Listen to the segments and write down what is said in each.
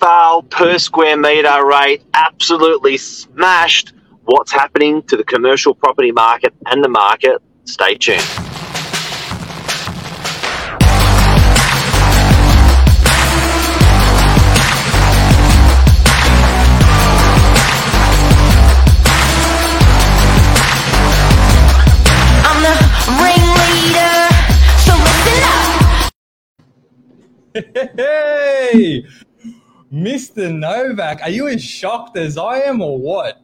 Brookvale per square metre rate absolutely smashed. What's happening to the commercial property market and the market? Stay tuned. I'm the ringleader, so listen up. Hey, Mr. Novak, are you as shocked as I am, or what?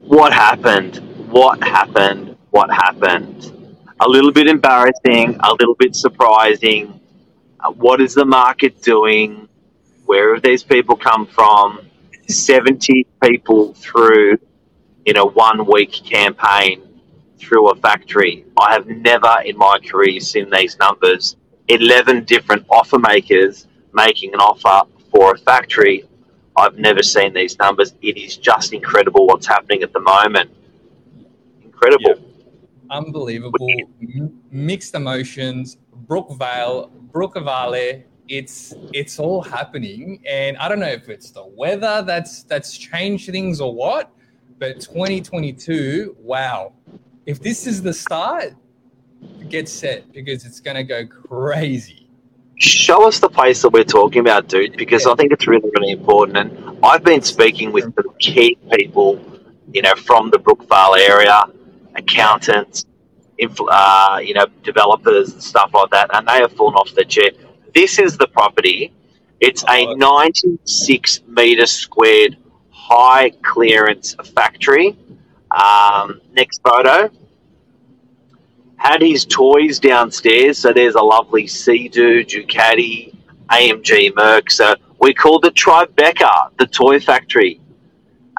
What happened? What happened? What happened? A little bit embarrassing, a little bit surprising. Uh, what is the market doing? Where have these people come from? 70 people through in a one week campaign through a factory. I have never in my career seen these numbers. 11 different offer makers making an offer for a factory. I've never seen these numbers. It is just incredible what's happening at the moment. Incredible. Unbelievable. M- mixed emotions. Brookvale, Brookvale. It's it's all happening, and I don't know if it's the weather that's that's changed things or what. But 2022, wow! If this is the start, get set because it's gonna go crazy. Show us the place that we're talking about, dude, because I think it's really, really important. And I've been speaking with the key people, you know, from the Brookvale area, accountants, infl- uh, you know, developers and stuff like that, and they have fallen off their chair. This is the property. It's a 96 meter squared high clearance factory. Um, next photo had his toys downstairs. So there's a lovely Sea-Doo, Ducati, AMG Merc. So we called it Tribeca, the toy factory.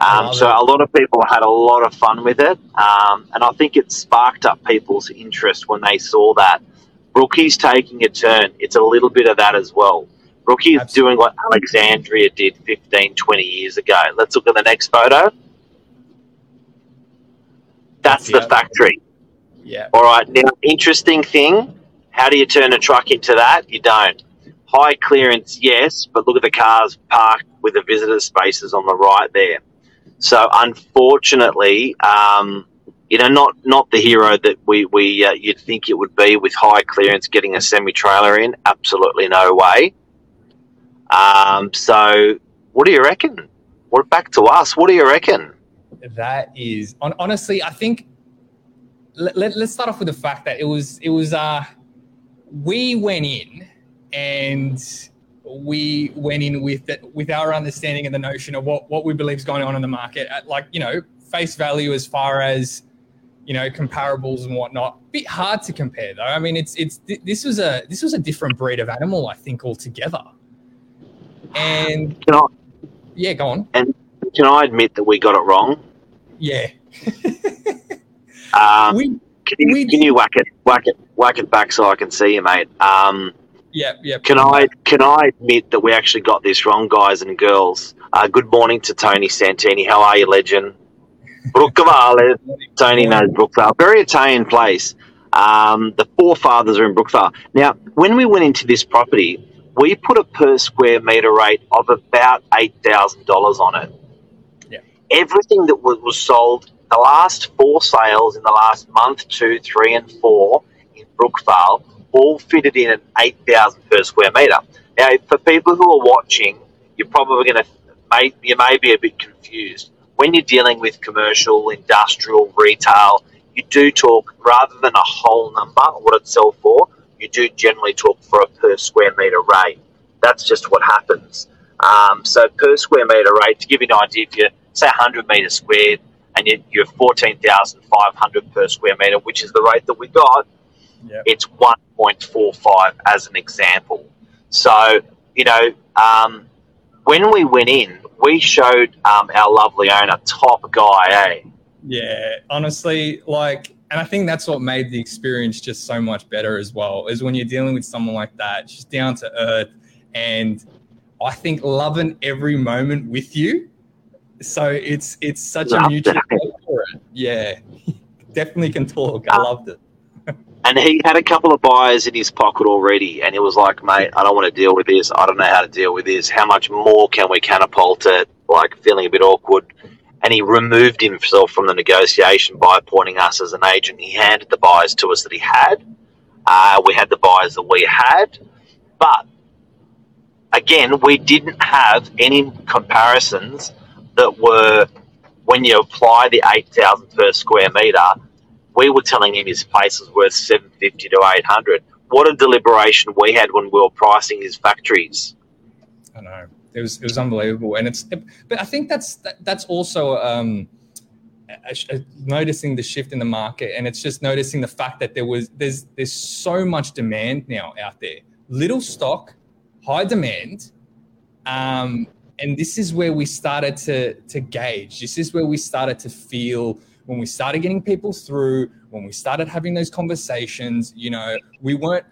Um, so it. a lot of people had a lot of fun with it, um, and I think it sparked up people's interest when they saw that. Brookie's taking a turn. It's a little bit of that as well. Brookie is Absolutely. doing what Alexandria did 15, 20 years ago. Let's look at the next photo. That's the factory. Yeah, All right. Now, interesting thing. How do you turn a truck into that? You don't. High clearance, yes, but look at the cars parked with the visitor spaces on the right there. So, unfortunately, um, you know, not not the hero that we we uh, you'd think it would be with high clearance getting a semi trailer in. Absolutely no way. Um, so, what do you reckon? What back to us? What do you reckon? that is on, honestly. I think let, let, let's start off with the fact that it was it was uh we went in and we went in with with our understanding and the notion of what what we believe is going on in the market at like you know face value as far as you know comparables and whatnot. Bit hard to compare though. I mean it's it's th- this was a this was a different breed of animal i think altogether. And Can I yeah go on. And can I admit that we got it wrong? yeah Um, we Can you, We can you whack it, whack it, whack it back so I can see you, mate? Um, yeah yeah can I can I admit that we actually got this wrong, guys and girls? Uh, good morning to Tony Santini. How are you, legend? Brookvale. Tony knows Brookvale. Very Italian place. Um, the forefathers are in Brookvale. Now, when we went into this property, we put a per square meter rate of about eight thousand dollars on it. Yeah. Everything that was, was sold, the last four sales in the last month, two, three, and four in Brookvale, all fitted in at eight thousand per square meter. Now, for people who are watching, you're probably going to, you may be a bit confused when you're dealing with commercial, industrial, retail, you do talk rather than a whole number, what it sell for, you do generally talk for a per square meter rate. That's just what happens. Um, so per square meter rate, to give you an idea, if you say 100 meters squared and yet you're 14,500 per square meter, which is the rate that we got, Yep. it's 1.45 as an example. So, you know, um, when we went in, we showed um, our lovely owner, top guy, eh? Yeah, honestly, like, and I think that's what made the experience just so much better as well. Is when you're dealing with someone like that, she's down to earth, and I think loving every moment with you. So it's it's such a Loved mutual it. for it. Yeah, definitely can talk. I loved it. And he had a couple of buyers in his pocket already, and he was like, "Mate, I don't want to deal with this. I don't know how to deal with this. How much more can we catapult it?" Like feeling a bit awkward, and he removed himself from the negotiation by appointing us as an agent. He handed the buyers to us that he had. Uh, we had the buyers that we had, but again, we didn't have any comparisons that were when you apply the eight thousand per square meter. We were telling him his place was worth seven fifty to eight hundred. What a deliberation we had when we were pricing his factories. I know it was it was unbelievable, and it's but I think that's that, that's also um, noticing the shift in the market, and it's just noticing the fact that there was there's there's so much demand now out there, little stock, high demand, um, and this is where we started to to gauge. This is where we started to feel when we started getting people through, when we started having those conversations. You know, we weren't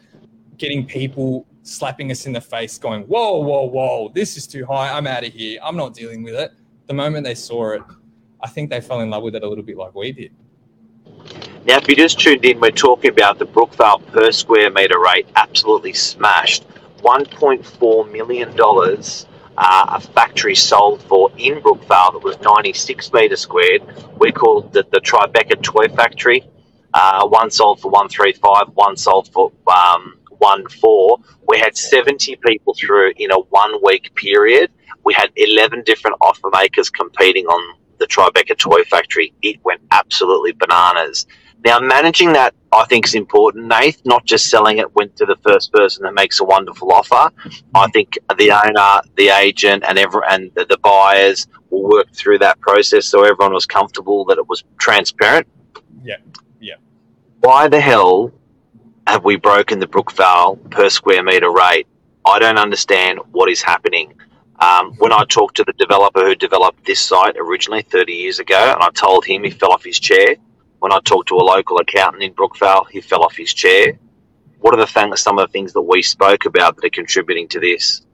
getting people slapping us in the face, going, "Whoa, whoa, whoa! This is too high. I'm out of here. I'm not dealing with it." The moment they saw it, I think they fell in love with it a little bit like we did. Now, if you just tuned in, we're talking about the Brookvale per square meter rate absolutely smashed. $1.4 million uh, a factory sold for in Brookvale that was 96 metres squared. We called it the Tribeca Toy Factory. Uh, one sold for 135, one sold for um, 1.4. We had 70 people through in a one week period. We had 11 different offer makers competing on the Tribeca Toy Factory. It went absolutely bananas. Now, managing that, I think, is important, Nath, not just selling it went to the first person that makes a wonderful offer. I think the owner, the agent, and every, and the, the buyers will work through that process so everyone was comfortable that it was transparent. Yeah, yeah. Why the hell have we broken the Brookvale per square metre rate? I don't understand what is happening. Um, when I talked to the developer who developed this site originally 30 years ago, and I told him he fell off his chair, when I talked to a local accountant in Brookvale, he fell off his chair. What are the things, some of the things that we spoke about that are contributing to this?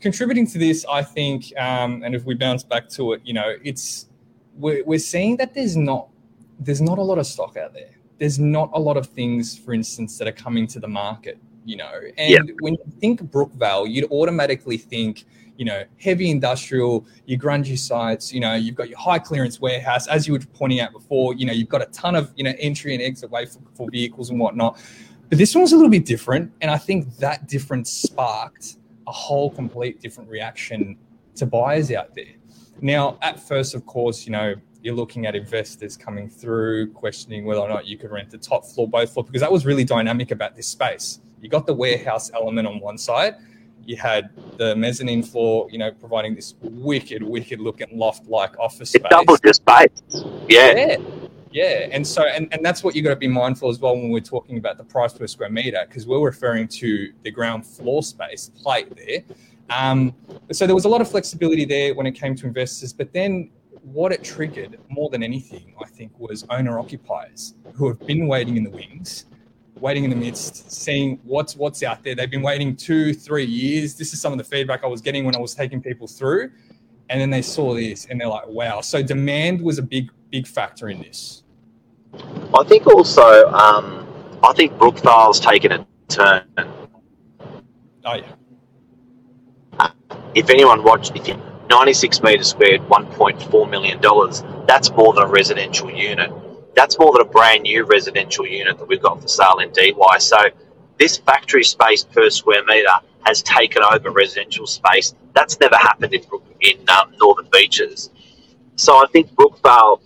Contributing to this, I think, um, and if we bounce back to it, you know, it's we're, we're seeing that there's not there's not a lot of stock out there. There's not a lot of things, for instance, that are coming to the market. You know, and yeah. when you think Brookvale, you'd automatically think you know, heavy industrial, your grungy sites, you know, you've got your high clearance warehouse, as you were pointing out before, you know, you've got a ton of, you know, entry and exit way for, for vehicles and whatnot. But this one was a little bit different. And I think that difference sparked a whole complete different reaction to buyers out there. Now, at first, of course, you know, you're looking at investors coming through, questioning whether or not you could rent the top floor, both floor, because that was really dynamic about this space. You got the warehouse element on one side, you had the mezzanine floor, you know, providing this wicked, wicked looking loft-like office space. It doubled your space. Yeah. yeah. Yeah, and so and, and that's what you got to be mindful as well when we're talking about the price per square meter because we're referring to the ground floor space plate there. Um, so there was a lot of flexibility there when it came to investors, but then what it triggered more than anything, I think, was owner occupiers who have been waiting in the wings waiting in the midst, seeing what's what's out there. They've been waiting two, three years. This is some of the feedback I was getting when I was taking people through, and then they saw this and they're like, "Wow!" So demand was a big, big factor in this. I think also, um, I think Brookvale's taken a turn. Oh yeah. if anyone watched, if you 96 metres squared, 1.4 million dollars, that's more than a residential unit that's more than a brand new residential unit that we've got for sale in DY. So this factory space per square metre has taken over residential space. That's never happened in, in um, Northern Beaches. So I think Brookvale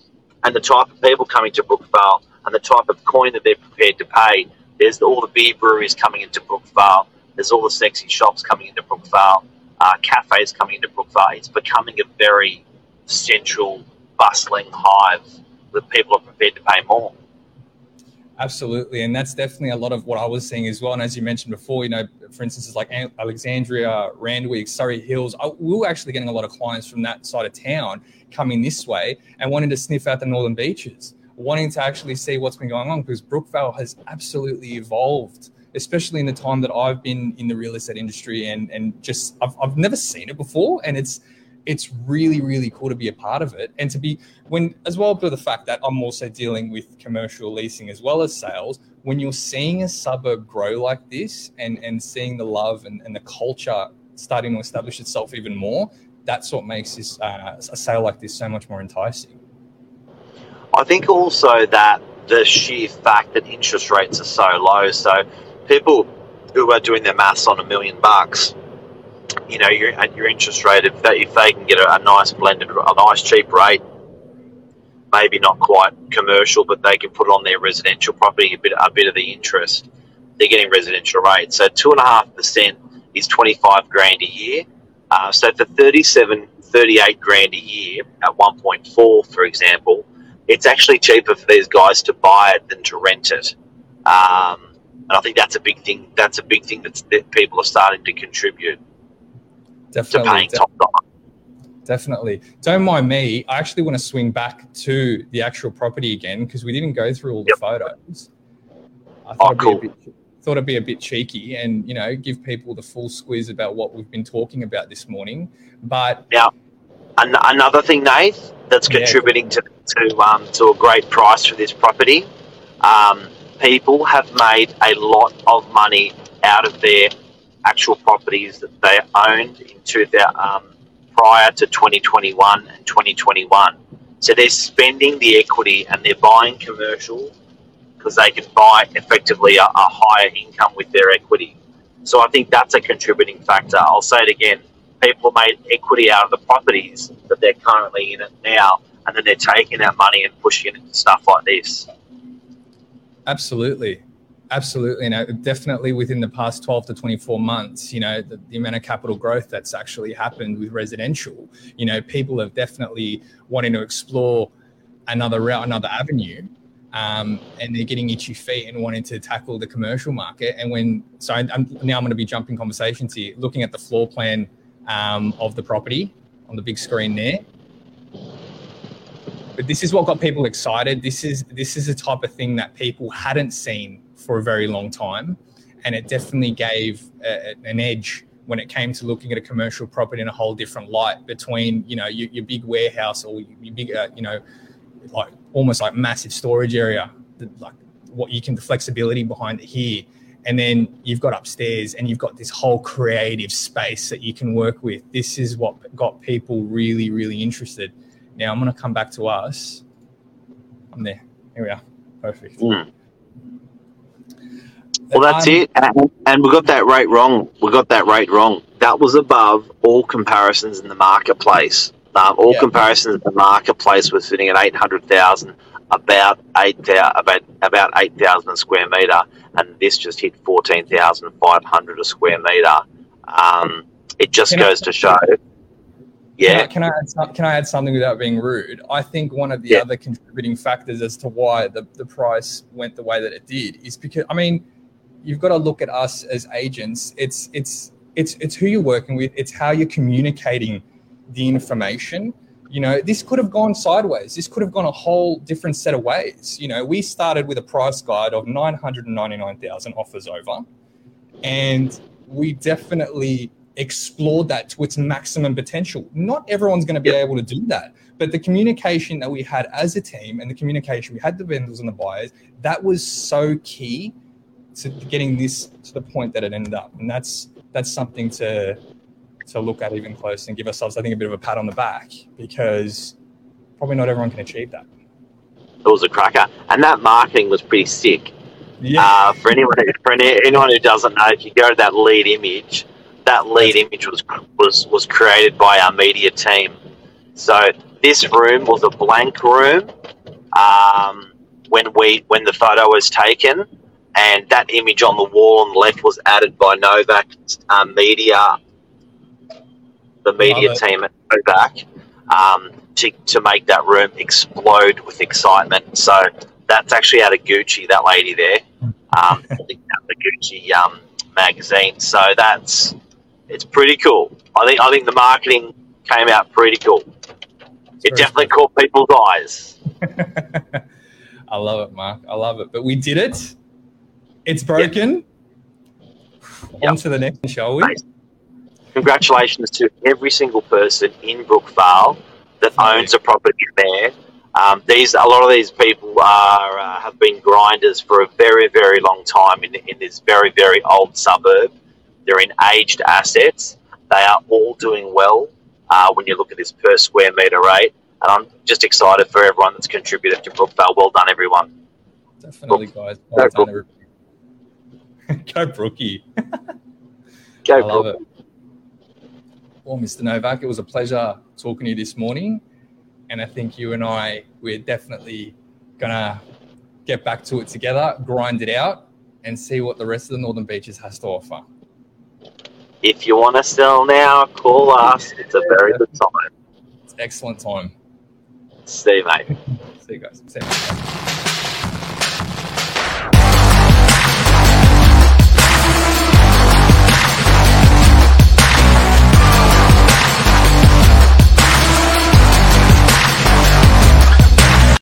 and the type of people coming to Brookvale and the type of coin that they're prepared to pay, there's all the beer breweries coming into Brookvale, there's all the sexy shops coming into Brookvale, uh, cafes coming into Brookvale. It's becoming a very central, bustling hive that people are prepared to pay more. Absolutely, and that's definitely a lot of what I was seeing as well. And as you mentioned before, you know, for instance, it's like Alexandria, Randwick, Surry Hills. I, we were actually getting a lot of clients from that side of town coming this way and wanting to sniff out the northern beaches, wanting to actually see what's been going on because Brookvale has absolutely evolved, especially in the time that I've been in the real estate industry and and just I've, I've never seen it before, and it's it's really really cool to be a part of it. And to be when as well for the fact that i'm also dealing with commercial leasing as well as sales when you're seeing a suburb grow like this and and seeing the love and, and the culture starting to establish itself even more that's what makes this uh, a sale like this so much more enticing. I think also that the sheer fact that interest rates are so low, so people who are doing their maths on a million bucks, you know, your your interest rate, if they, if they can get a, a nice blended, a nice cheap rate, maybe not quite commercial, but they can put on their residential property a bit a bit of the interest. They're getting residential rates, so two and a half percent is twenty five grand a year. Uh, so for 37, 38 grand a year at 1.4, for example, it's actually cheaper for these guys to buy it than to rent it. Um, and I think that's a big thing. That's a big thing that's, that people are starting to contribute to definitely paying de- top dollar. Definitely. Don't mind me. I actually want to swing back to the actual property again because we didn't go through all the Yep. photos. I Oh, thought, cool. it'd be a bit, thought it'd be a bit cheeky and you know give people the full squeeze about what we've been talking about this morning. But An- another thing, Nath, that's Yeah. contributing to to um, to a great price for this property. Um, people have made a lot of money out of their actual properties that they owned in two thou- um, prior to 2021 and 2021. So they're spending the equity and they're buying commercial because they can buy effectively a, a higher income with their equity. So I think that's a contributing factor. I'll say it again people made equity out of the properties that they're currently in it now, and then they're taking that money and pushing it into stuff like this. Absolutely. Absolutely. And uh, definitely within the past 12 to 24 months, you know, the, the amount of capital growth that's actually happened with residential, you know, people have definitely wanting to explore another route, another avenue. Um, and they're getting itchy feet and wanting to tackle the commercial market. And when, so I'm- now I'm going to be jumping conversations here, looking at the floor plan um, of the property on the big screen there. But this is what got people excited. This is this is the type of thing that people hadn't seen for a very long time, and it definitely gave a, an edge when it came to looking at a commercial property in a whole different light between you know your, your big warehouse or your big uh, you know like almost like massive storage area, like what you can the flexibility behind it here. And then you've got upstairs and you've got this whole creative space that you can work with. This is what got people really, really interested. Now I'm going to come back to us. I'm there. Here we are. Perfect. Mm. Well, that's Um, it. And, and we got that rate wrong. We got that rate wrong. That was above all comparisons in the marketplace. Um, all Yeah. comparisons in the marketplace were sitting at eight hundred thousand, about eight about about eight thousand square meter, and this just hit fourteen thousand five hundred a square meter. Um, it just Can I- goes to show. Can I, Yeah, can I add some, can I add something without being rude? I think one of the Yeah. other contributing factors as to why the, the price went the way that it did is because I mean, you've got to look at us as agents. It's it's it's it's who you're working with. It's how you're communicating the information. You know, this could have gone sideways. This could have gone a whole different set of ways. You know, we started with a price guide of nine hundred and ninety nine thousand offers over, and we definitely explored that to its maximum potential. Not everyone's going to be Yep. able to do that, but the communication that we had as a team and the communication we had the vendors and the buyers, that was so key to getting this to the point that it ended up. And that's that's something to to look at even closer and give ourselves, I think, a bit of a pat on the back because probably not everyone can achieve that. it was a cracker, and that marketing was pretty sick. Yeah. Uh, for anyone who, for any, anyone who doesn't know, if you go to that lead image, that lead image was was was created by our media team. So this room was a blank room um, when we when the photo was taken, and that image on the wall on the left was added by Novak um, Media, the media team at Novak, um, to to make that room explode with excitement. So that's actually out of Gucci, that lady there um, the Gucci um, magazine. So that's it's pretty cool. I think I think the marketing came out pretty cool. It definitely cool. caught people's eyes. I love it, Mark. I love it. But we did it. It's broken. Yep. On to the next, shall we? Congratulations to every single person in Brookvale that owns a property there. Um, these a lot of these people are uh, have been grinders for a very very long time in, in this very very old suburb. They're in aged assets. They are all doing well uh, when you look at this per square meter rate. And I'm just excited for everyone that's contributed to Brookvale. Well done, everyone. Definitely, guys. Well done, everybody. Go Brookie. Go, I love Brook. it. Well, Mr. Novak, it was a pleasure talking to you this morning. And I think you and I, we're definitely going to get back to it together, grind it out, and see what the rest of the Northern Beaches has to offer. If you want to sell now, call us. It's a very good time. It's excellent time. See you, mate. See you guys. See you.